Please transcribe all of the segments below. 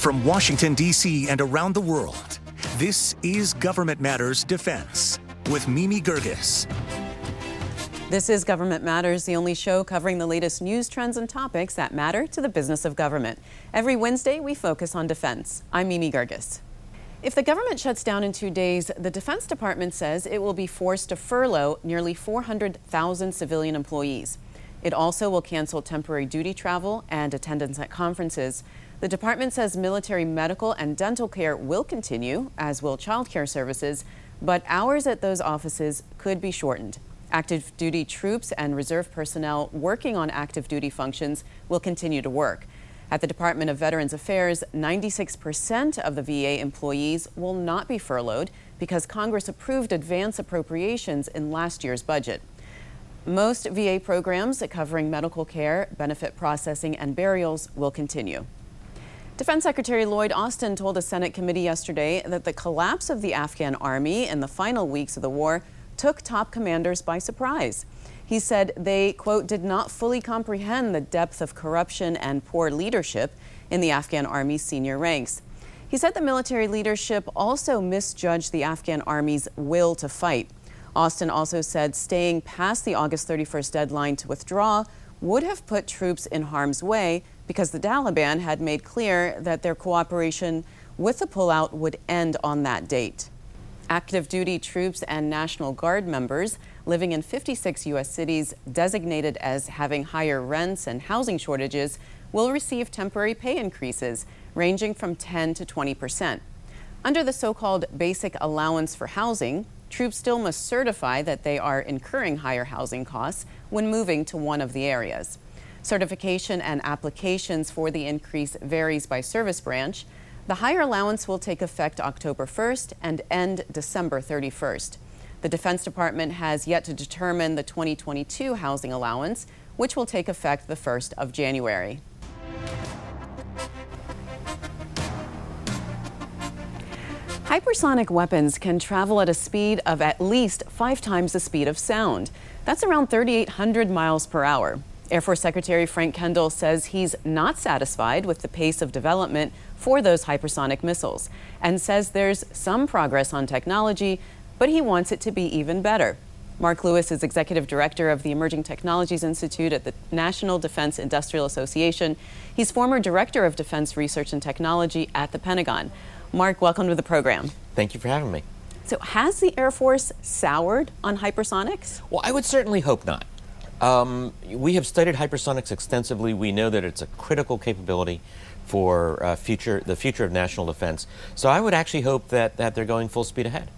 From Washington, D.C. and around the world, this is Government Matters Defense with Mimi Geerges. This is Government Matters, the only show covering the latest news, trends, and topics that matter to the business of government. Every Wednesday, we focus on defense. I'm Mimi Geerges. If the government shuts down in two days, the Defense Department says it will be forced to furlough nearly 400,000 civilian employees. It also will cancel temporary duty travel and attendance at conferences. The department says military medical and dental care will continue, as will child care services, but hours at those offices could be shortened. Active duty troops and reserve personnel working on active duty functions will continue to work. At the Department of Veterans Affairs, 96% of the VA employees will not be furloughed because Congress approved advance appropriations in last year's budget. Most VA programs covering medical care, benefit processing, and burials will continue. Defense Secretary Lloyd Austin told a Senate committee yesterday that the collapse of the Afghan army in the final weeks of the war took top commanders by surprise. He said they, quote, did not fully comprehend the depth of corruption and poor leadership in the Afghan army's senior ranks. He said the military leadership also misjudged the Afghan army's will to fight. Austin also said staying past the August 31st deadline to withdraw would have put troops in harm's way because the Taliban had made clear that their cooperation with the pullout would end on that date. Active duty troops and National Guard members living in 56 U.S. cities designated as having higher rents and housing shortages will receive temporary pay increases ranging from 10 to 20 percent. Under the so called Basic Allowance for Housing, troops still must certify that they are incurring higher housing costs when moving to one of the areas. Certification and applications for the increase varies by service branch. The higher allowance will take effect October 1st and end December 31st. The Defense Department has yet to determine the 2022 housing allowance, which will take effect the 1st of January. Hypersonic weapons can travel at a speed of at least five times the speed of sound. That's around 3,800 miles per hour. Air Force Secretary Frank Kendall says he's not satisfied with the pace of development for those hypersonic missiles and says there's some progress on technology, but he wants it to be even better. Mark Lewis is executive director of the Emerging Technologies Institute at the National Defense Industrial Association. He's former director of defense research and technology at the Pentagon. Mark, welcome to the program. Thank you for having me. So, has the Air Force soured on hypersonics? Well, I would certainly hope not. Um, we have studied hypersonics extensively. We know that it's a critical capability for uh, future the future of national defense. So I would actually hope that, that they're going full speed ahead.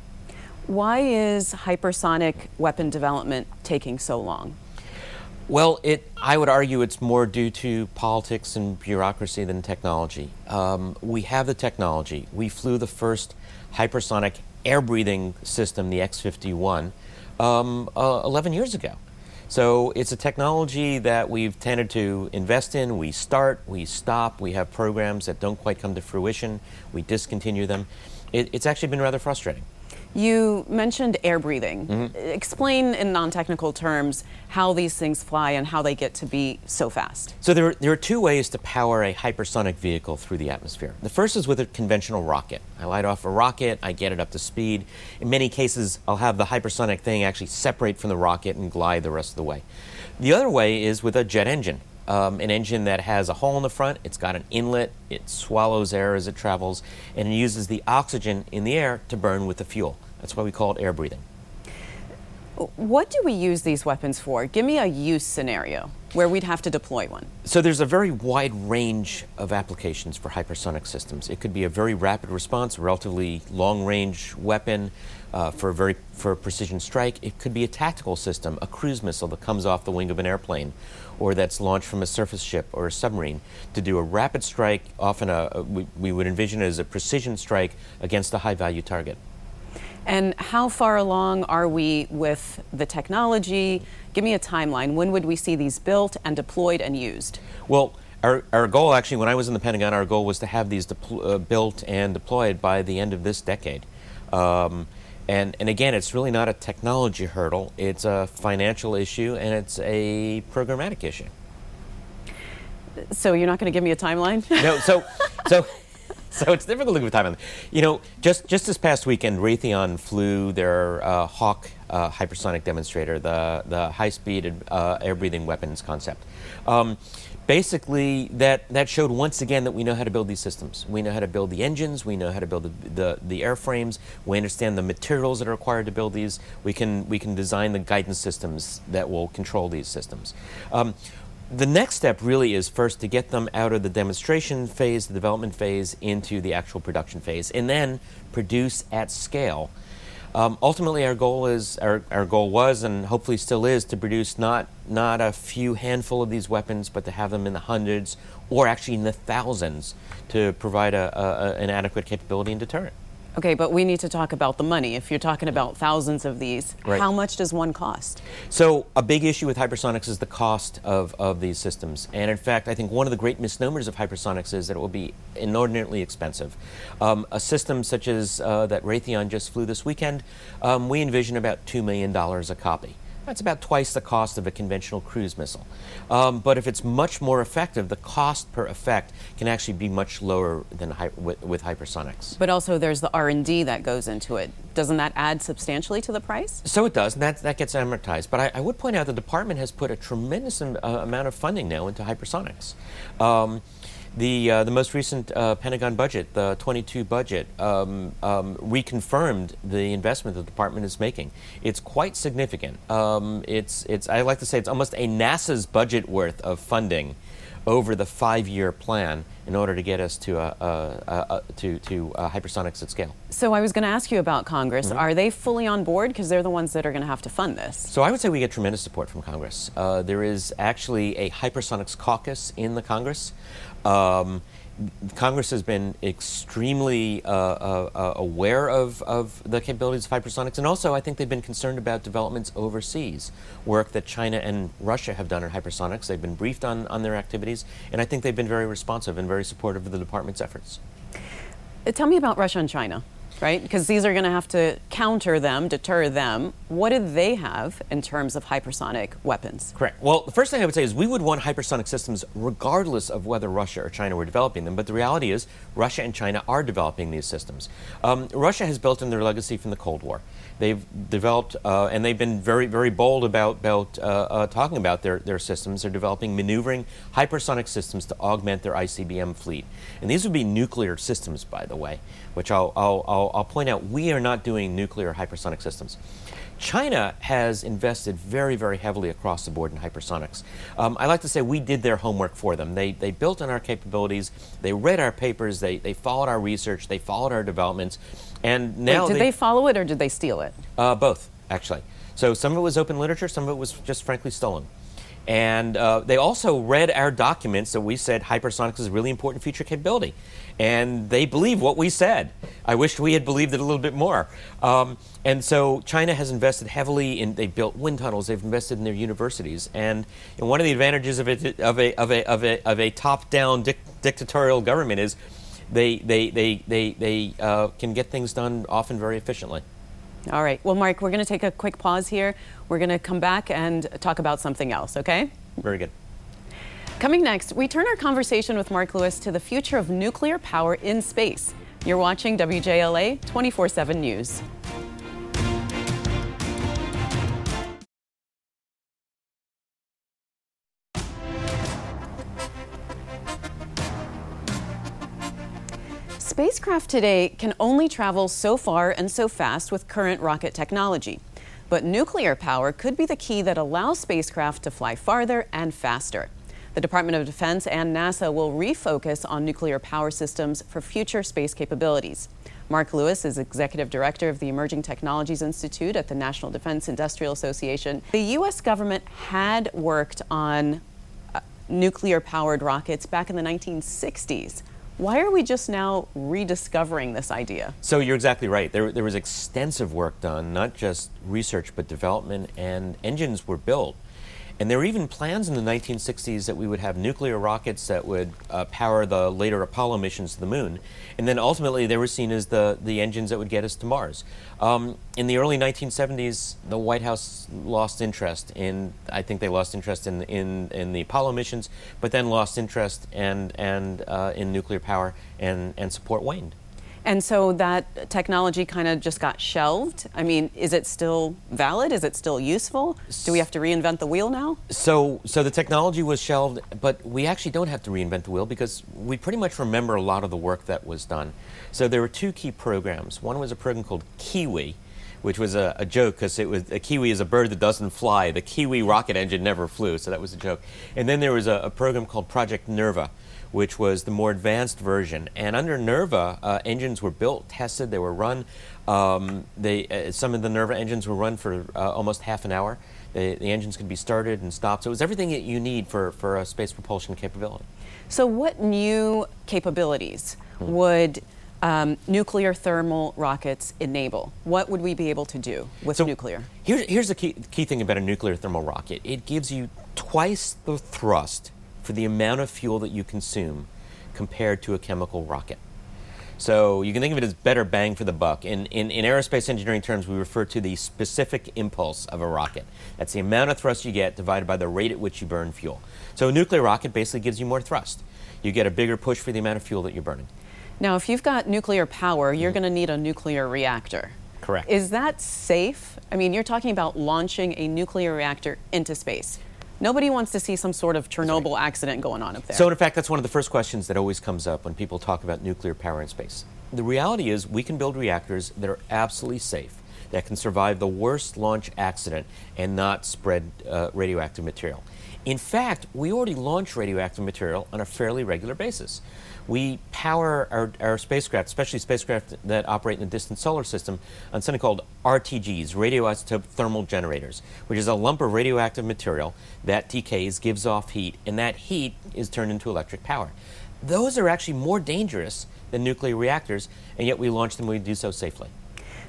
Why is hypersonic weapon development taking so long? Well, it, I would argue it's more due to politics and bureaucracy than technology. Um, we have the technology. We flew the first hypersonic air breathing system, the X 51, um, uh, 11 years ago. So it's a technology that we've tended to invest in. We start, we stop, we have programs that don't quite come to fruition, we discontinue them. It, it's actually been rather frustrating. You mentioned air breathing. Mm-hmm. Explain in non technical terms how these things fly and how they get to be so fast. So, there, there are two ways to power a hypersonic vehicle through the atmosphere. The first is with a conventional rocket. I light off a rocket, I get it up to speed. In many cases, I'll have the hypersonic thing actually separate from the rocket and glide the rest of the way. The other way is with a jet engine. Um, an engine that has a hole in the front, it's got an inlet, it swallows air as it travels, and it uses the oxygen in the air to burn with the fuel. That's why we call it air breathing. What do we use these weapons for? Give me a use scenario where we'd have to deploy one. So there's a very wide range of applications for hypersonic systems. It could be a very rapid response, relatively long-range weapon uh, for a very for a precision strike. It could be a tactical system, a cruise missile that comes off the wing of an airplane, or that's launched from a surface ship or a submarine to do a rapid strike. Often, a, a we, we would envision it as a precision strike against a high-value target. And how far along are we with the technology? Give me a timeline. When would we see these built and deployed and used? Well, our, our goal, actually, when I was in the Pentagon, our goal was to have these uh, built and deployed by the end of this decade. Um, and, and again, it's really not a technology hurdle, it's a financial issue and it's a programmatic issue. So you're not going to give me a timeline? No, so, so so it's difficult to give time. You know, just just this past weekend, Raytheon flew their uh, HAWC uh, hypersonic demonstrator, the the high-speed uh, air-breathing weapons concept. Um, basically, that that showed once again that we know how to build these systems. We know how to build the engines. We know how to build the the, the airframes. We understand the materials that are required to build these. We can we can design the guidance systems that will control these systems. Um, the next step really is first to get them out of the demonstration phase, the development phase, into the actual production phase, and then produce at scale. Um, ultimately, our goal is our, our goal was and hopefully still is to produce not not a few handful of these weapons, but to have them in the hundreds or actually in the thousands to provide a, a, an adequate capability and deterrent. Okay, but we need to talk about the money. If you're talking about thousands of these, Right. how much does one cost? So, a big issue with hypersonics is the cost of, of these systems. And in fact, I think one of the great misnomers of hypersonics is that it will be inordinately expensive. Um, a system such as uh, that Raytheon just flew this weekend, um, we envision about $2 million a copy. That's about twice the cost of a conventional cruise missile. Um, but if it's much more effective, the cost per effect can actually be much lower than with, with hypersonics. But also there's the R&D that goes into it. Doesn't that add substantially to the price? So it does, and that, that gets amortized. But I, I would point out the department has put a tremendous am- uh, amount of funding now into hypersonics. Um, the, uh, the most recent uh, Pentagon budget, the 22 budget, um, um, reconfirmed the investment the department is making. It's quite significant. Um, it's, it's, I like to say it's almost a NASA's budget worth of funding over the five-year plan in order to get us to, uh, uh, uh, to, to uh, hypersonics at scale. So I was going to ask you about Congress. Mm-hmm. Are they fully on board? Because they're the ones that are going to have to fund this. So I would say we get tremendous support from Congress. Uh, there is actually a hypersonics caucus in the Congress. Um, Congress has been extremely uh, uh, uh, aware of, of the capabilities of hypersonics, and also I think they've been concerned about developments overseas, work that China and Russia have done in hypersonics. They've been briefed on, on their activities, and I think they've been very responsive and very supportive of the department's efforts. Uh, Tell me about Russia and China, right? Because these are going to have to counter them, deter them. What do they have in terms of hypersonic weapons? Correct. Well, the first thing I would say is we would want hypersonic systems regardless of whether Russia or China were developing them. But the reality is, Russia and China are developing these systems. Um, Russia has built in their legacy from the Cold War. They've developed, uh, and they've been very, very bold about, about uh, uh, talking about their, their systems. They're developing maneuvering hypersonic systems to augment their ICBM fleet. And these would be nuclear systems, by the way, which I'll, I'll, I'll, I'll point out we are not doing nuclear hypersonic systems. China has invested very, very heavily across the board in hypersonics. Um, I like to say we did their homework for them. They, they built on our capabilities, they read our papers, they, they followed our research, they followed our developments, and now Wait, did they, follow it or did they steal it? uh, both, actually. So some of it was open literature, some of it was just frankly stolen. And uh, they also read our documents that we said hypersonics is a really important future capability. And they believe what we said. I wish we had believed it a little bit more. Um, and so China has invested heavily in, they've built wind tunnels, they've invested in their universities. And, and one of the advantages of, it, of a, of a, of a, of a top down dic- dictatorial government is they, they, they, they, they uh, can get things done often very efficiently. All right. Well, Mark, we're going to take a quick pause here. We're going to come back and talk about something else, okay? Very good. Coming next, we turn our conversation with Mark Lewis to the future of nuclear power in space. You're watching WJLA 24 7 News. Spacecraft today can only travel so far and so fast with current rocket technology. But nuclear power could be the key that allows spacecraft to fly farther and faster. The Department of Defense and NASA will refocus on nuclear power systems for future space capabilities. Mark Lewis is executive director of the Emerging Technologies Institute at the National Defense Industrial Association. The U.S. government had worked on uh, nuclear powered rockets back in the 1960s. Why are we just now rediscovering this idea? So you're exactly right. There, there was extensive work done, not just research, but development, and engines were built. And there were even plans in the 1960s that we would have nuclear rockets that would uh, power the later Apollo missions to the moon. And then ultimately, they were seen as the, the engines that would get us to Mars. Um, in the early 1970s, the White House lost interest in, I think they lost interest in, in, in the Apollo missions, but then lost interest and, and, uh, in nuclear power, and, and support waned. And so that technology kind of just got shelved. I mean, is it still valid? Is it still useful? Do we have to reinvent the wheel now? So, so the technology was shelved, but we actually don't have to reinvent the wheel because we pretty much remember a lot of the work that was done. So there were two key programs. One was a program called Kiwi, which was a, a joke because it was a kiwi is a bird that doesn't fly. The Kiwi rocket engine never flew, so that was a joke. And then there was a, a program called Project Nerva, which was the more advanced version. And under Nerva, uh, engines were built, tested, they were run. Um, they, uh, some of the Nerva engines were run for uh, almost half an hour. The, the, engines could be started and stopped. So it was everything that you need for, for a space propulsion capability. So, what new capabilities hmm. would um, nuclear thermal rockets enable? What would we be able to do with so nuclear? Here's, here's the key, key thing about a nuclear thermal rocket it gives you twice the thrust for the amount of fuel that you consume compared to a chemical rocket. So you can think of it as better bang for the buck. In, in, in, aerospace engineering terms, we refer to the specific impulse of a rocket. That's the amount of thrust you get divided by the rate at which you burn fuel. So a nuclear rocket basically gives you more thrust. You get a bigger push for the amount of fuel that you're burning. Now, if you've got nuclear power, you're mm-hmm. going to need a nuclear reactor. Correct. Is that safe? I mean, you're talking about launching a nuclear reactor into space. Nobody wants to see some sort of Chernobyl right. accident going on up there. So, in fact, that's one of the first questions that always comes up when people talk about nuclear power in space. The reality is, we can build reactors that are absolutely safe, that can survive the worst launch accident and not spread uh, radioactive material. In fact, we already launch radioactive material on a fairly regular basis. We power our, our spacecraft, especially spacecraft that operate in the distant solar system, on something called RTGs, radioisotope thermal generators, which is a lump of radioactive material that decays, gives off heat, and that heat is turned into electric power. Those are actually more dangerous than nuclear reactors, and yet we launch them, we do so safely.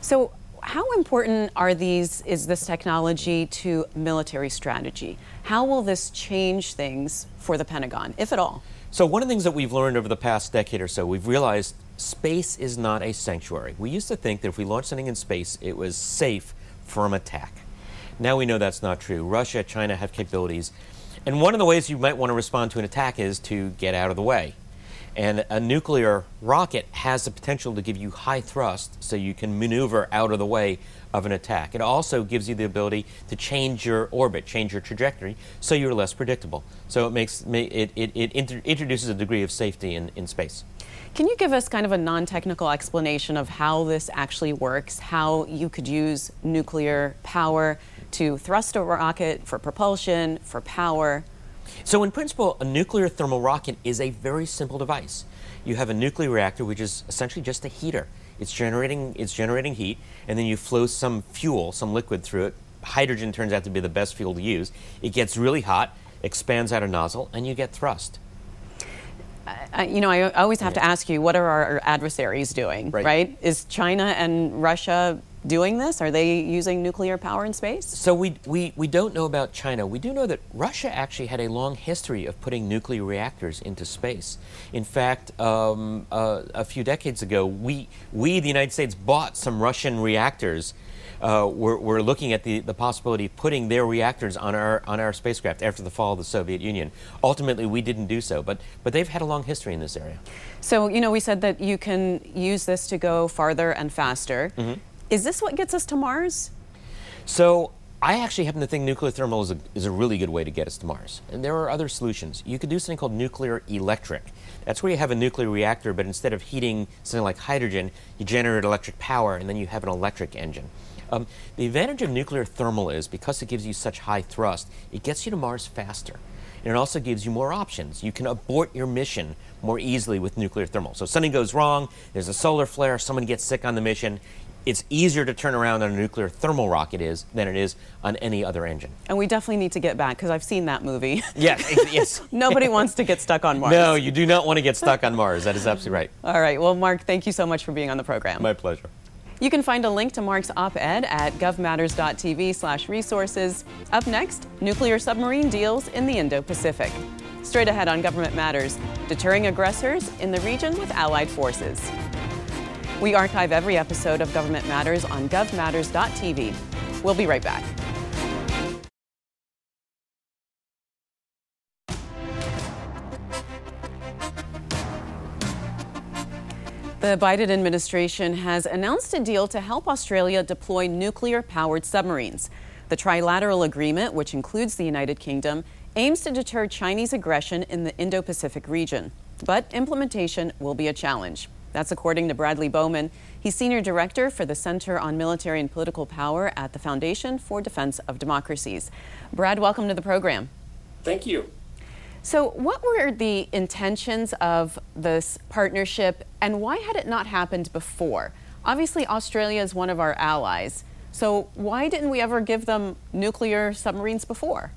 So, how important are these is this technology to military strategy? How will this change things for the Pentagon, if at all? So one of the things that we've learned over the past decade or so, we've realized space is not a sanctuary. We used to think that if we launched something in space, it was safe from attack. Now we know that's not true. Russia, China have capabilities. And one of the ways you might want to respond to an attack is to get out of the way. And a nuclear rocket has the potential to give you high thrust so you can maneuver out of the way of an attack. It also gives you the ability to change your orbit, change your trajectory, so you're less predictable. So it makes it, it, it inter- introduces a degree of safety in, in space. Can you give us kind of a non technical explanation of how this actually works, how you could use nuclear power to thrust a rocket for propulsion, for power? So, in principle, a nuclear thermal rocket is a very simple device. You have a nuclear reactor, which is essentially just a heater. It's generating, it's generating heat, and then you flow some fuel, some liquid through it. Hydrogen turns out to be the best fuel to use. It gets really hot, expands out a nozzle, and you get thrust. Uh, you know, I always have yeah. to ask you, what are our adversaries doing, right. right? Is China and Russia doing this? Are they using nuclear power in space? So we, we, we don't know about China. We do know that Russia actually had a long history of putting nuclear reactors into space. In fact, um, uh, a few decades ago, we, we, the United States, bought some Russian reactors. Uh, we're, we're, looking at the, the possibility of putting their reactors on our, on our spacecraft after the fall of the Soviet Union. Ultimately, we didn't do so, but, but they've had a long history in this area. So, you know, we said that you can use this to go farther and faster. Mm-hmm. Is this what gets us to Mars? So I actually happen to think nuclear thermal is a, is a really good way to get us to Mars. And there are other solutions. You could do something called nuclear electric. That's where you have a nuclear reactor, but instead of heating something like hydrogen, you generate electric power, and then you have an electric engine. Um, the advantage of nuclear thermal is because it gives you such high thrust, it gets you to Mars faster. And it also gives you more options. You can abort your mission more easily with nuclear thermal. So something goes wrong, there's a solar flare, someone gets sick on the mission, it's easier to turn around on a nuclear thermal rocket is than it is on any other engine. And we definitely need to get back because I've seen that movie. yes, yes. Nobody wants to get stuck on Mars. No, you do not want to get stuck on Mars. That is absolutely right. All right. Well, Mark, thank you so much for being on the program. My pleasure. You can find a link to Mark's op-ed at govmatters.tv slash resources. Up next, nuclear submarine deals in the Indo-Pacific. Straight ahead on Government Matters, deterring aggressors in the region with allied forces. We archive every episode of Government Matters on govmatters.tv. We'll be right back. The Biden administration has announced a deal to help Australia deploy nuclear powered submarines. The trilateral agreement, which includes the United Kingdom, aims to deter Chinese aggression in the Indo Pacific region. But implementation will be a challenge. That's according to Bradley Bowman. He's Senior Director for the Center on Military and Political Power at the Foundation for Defense of Democracies. Brad, welcome to the program. Thank you. So, what were the intentions of this partnership and why had it not happened before? Obviously, Australia is one of our allies. So, why didn't we ever give them nuclear submarines before?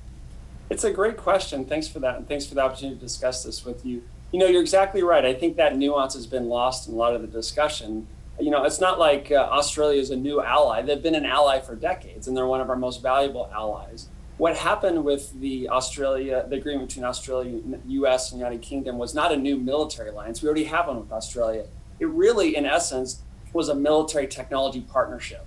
It's a great question. Thanks for that. And thanks for the opportunity to discuss this with you. You know, you're exactly right. I think that nuance has been lost in a lot of the discussion. You know, it's not like uh, Australia is a new ally. They've been an ally for decades, and they're one of our most valuable allies what happened with the Australia, the agreement between Australia, U.S., and United Kingdom was not a new military alliance. We already have one with Australia. It really, in essence, was a military technology partnership,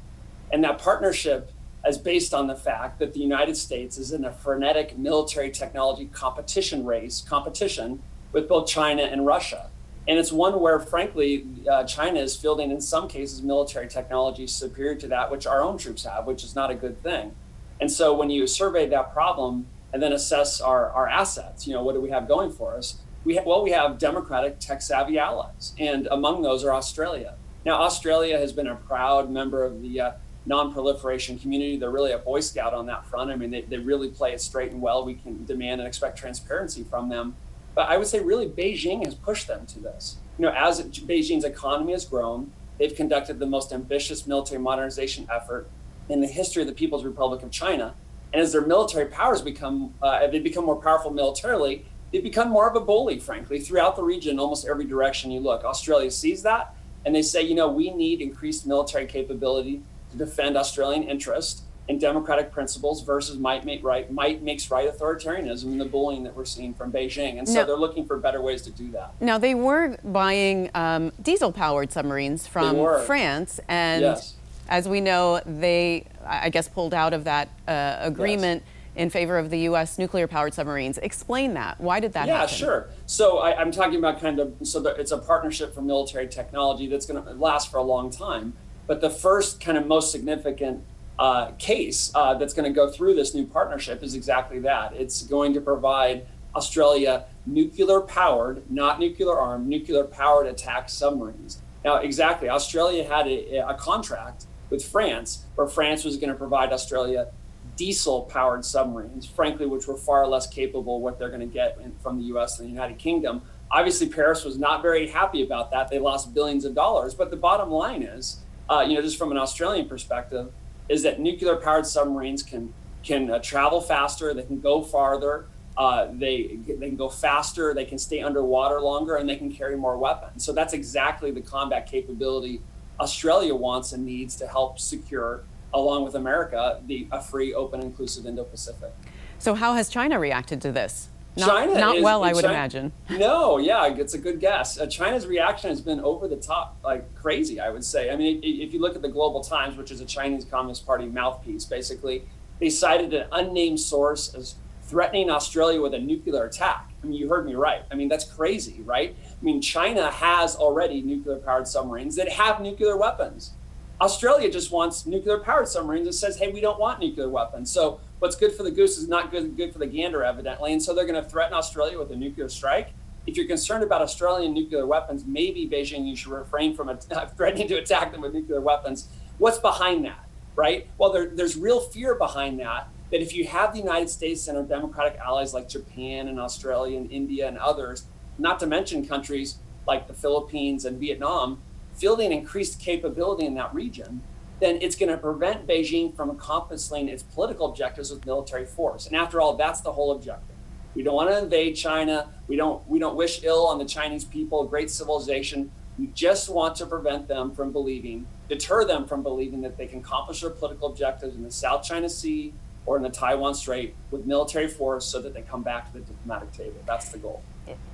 and that partnership is based on the fact that the United States is in a frenetic military technology competition race, competition with both China and Russia. And it's one where, frankly, uh, China is fielding, in some cases, military technology superior to that which our own troops have, which is not a good thing. And so when you survey that problem and then assess our, our assets, you know, what do we have going for us? We have, well, we have democratic tech savvy allies, and among those are Australia. Now, Australia has been a proud member of the uh, non-proliferation community. They're really a Boy Scout on that front. I mean, they, they really play it straight and well. We can demand and expect transparency from them. But I would say really Beijing has pushed them to this. You know, as Beijing's economy has grown, they've conducted the most ambitious military modernization effort in the history of the People's Republic of China. And as their military powers become, uh, they become more powerful militarily, they become more of a bully, frankly, throughout the region, almost every direction you look. Australia sees that, and they say, you know, we need increased military capability to defend Australian interest and democratic principles versus might make right might makes right authoritarianism and the bullying that we're seeing from Beijing. And so they're looking for better ways to do that. Now they were buying um, diesel-powered submarines from France, and yes as we know, they, I guess, pulled out of that uh, agreement. Yes. In favor of the U.S. nuclear powered submarines. Explain that. Why did that yeah, happen? Yeah, sure. So I, am talking about kind of, so it's a partnership for military technology that's going to last for a long time. But the first kind of most significant uh, case uh, that's going to go through this new partnership is exactly that. It's going to provide Australia nuclear powered, not nuclear armed, nuclear powered attack submarines. Now, exactly, Australia had a, a contract with France, where France was going to provide Australia diesel powered submarines, frankly, which were far less capable what they're going to get in, from the US and the United Kingdom. Obviously, Paris was not very happy about that. They lost billions of dollars. But the bottom line is, uh, you know, just from an Australian perspective, is that nuclear powered submarines can can uh, travel faster, they can go farther, uh, they they can go faster, they can stay underwater longer, and they can carry more weapons. So that's exactly the combat capability Australia wants and needs to help secure, along with America, the a free, open, inclusive Indo-Pacific. So, how has China reacted to this? Not, China not is, well, I would China, imagine. No, yeah, it's a good guess. Uh, China's reaction has been over the top, like crazy. I would say. I mean, if you look at the Global Times, which is a Chinese Communist Party mouthpiece, basically, they cited an unnamed source as threatening Australia with a nuclear attack. I mean, you heard me right. I mean, that's crazy, right? I mean, China has already nuclear powered submarines that have nuclear weapons. Australia just wants nuclear powered submarines and says, hey, we don't want nuclear weapons. So what's good for the goose is not good, good for the gander, evidently. And so they're going to threaten Australia with a nuclear strike. If you're concerned about Australian nuclear weapons, maybe Beijing, you should refrain from uh, threatening to attack them with nuclear weapons. What's behind that, right? Well, there, there's real fear behind that. That if you have the United States and our democratic allies like Japan and Australia and India and others not to mention countries like the Philippines and Vietnam, fielding increased capability in that region, then it's going to prevent Beijing from accomplishing its political objectives with military force. And after all, that's the whole objective. We don't want to invade China. We don't we don't wish ill on the Chinese people, great civilization, We just want to prevent them from believing, deter them from believing that they can accomplish their political objectives in the South China Sea or in the Taiwan Strait with military force so that they come back to the diplomatic table. That's the goal.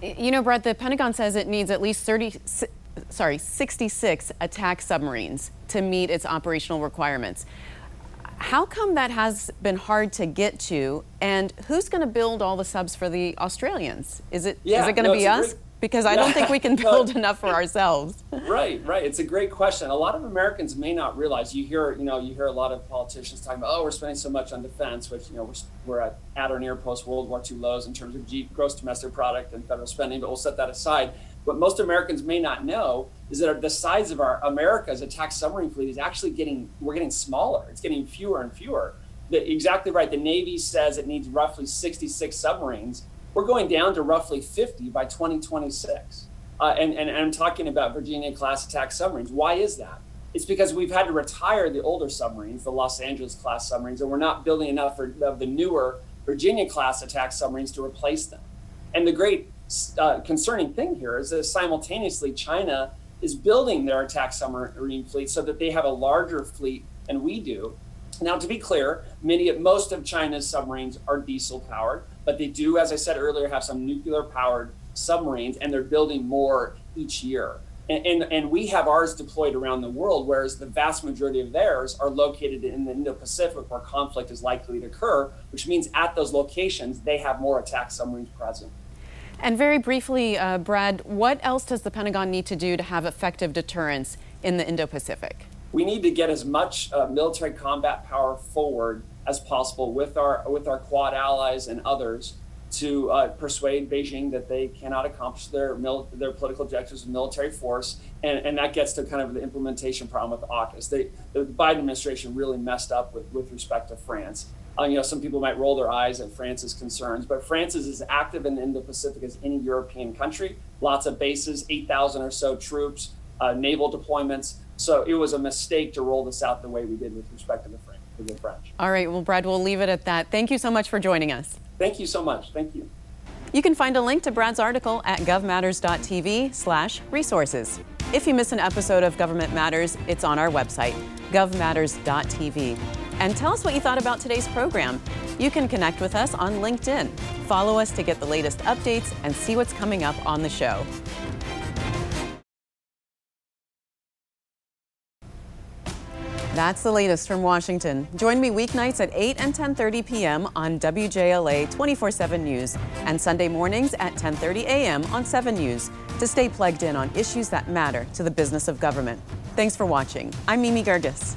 You know, Brett, the Pentagon says it needs at least 30, sorry, 66 attack submarines to meet its operational requirements. How come that has been hard to get to? And who's going to build all the subs for the Australians? Is it yeah, is it going to no, be us? Great, because I don't think we can build enough for ourselves. Right, right. It's a great question. A lot of Americans may not realize. You hear, you know, you hear a lot of politicians talking about, oh, we're spending so much on defense, which you know we're, we're at, at or near post World War II lows in terms of G, gross domestic product and federal spending. But we'll set that aside. What most Americans may not know is that the size of our America's attack submarine fleet is actually getting we're getting smaller. It's getting fewer and fewer. The, exactly right. The Navy says it needs roughly 66 submarines. We're going down to roughly 50 by 2026. Uh, and, and, and I'm talking about Virginia class attack submarines. Why is that? It's because we've had to retire the older submarines, the Los Angeles class submarines, and we're not building enough for, of the newer Virginia class attack submarines to replace them. And the great uh, concerning thing here is that simultaneously China is building their attack submarine fleet so that they have a larger fleet than we do. Now, to be clear, many most of China's submarines are diesel powered, but they do, as I said earlier, have some nuclear powered submarines, and they're building more each year. And, and, and, we have ours deployed around the world, whereas the vast majority of theirs are located in the Indo Pacific where conflict is likely to occur, which means at those locations, they have more attack submarines present. And very briefly, uh, Brad, what else does the Pentagon need to do to have effective deterrence in the Indo Pacific? We need to get as much uh, military combat power forward as possible with our with our Quad allies and others to uh, persuade Beijing that they cannot accomplish their mil- their political objectives with military force, and, and that gets to kind of the implementation problem with AUKUS. They, the Biden administration really messed up with, with respect to France. Uh, you know, some people might roll their eyes at France's concerns, but France is as active in the Indo-Pacific as any European country. Lots of bases, 8,000 or so troops, uh, naval deployments. So it was a mistake to roll this out the way we did with respect to the French. The French. All right, well, Brad, we'll leave it at that. Thank you so much for joining us. Thank you so much. Thank you. You can find a link to Brad's article at govmatters.tv/resources. If you miss an episode of Government Matters, it's on our website, govmatters.tv. And tell us what you thought about today's program. You can connect with us on LinkedIn. Follow us to get the latest updates and see what's coming up on the show. That's the latest from Washington. Join me weeknights at 8 and 10:30 p.m. on WJLA 24/7 News and Sunday mornings at 10:30 a.m. on 7 News to stay plugged in on issues that matter to the business of government. Thanks for watching. I'm Mimi Geerges.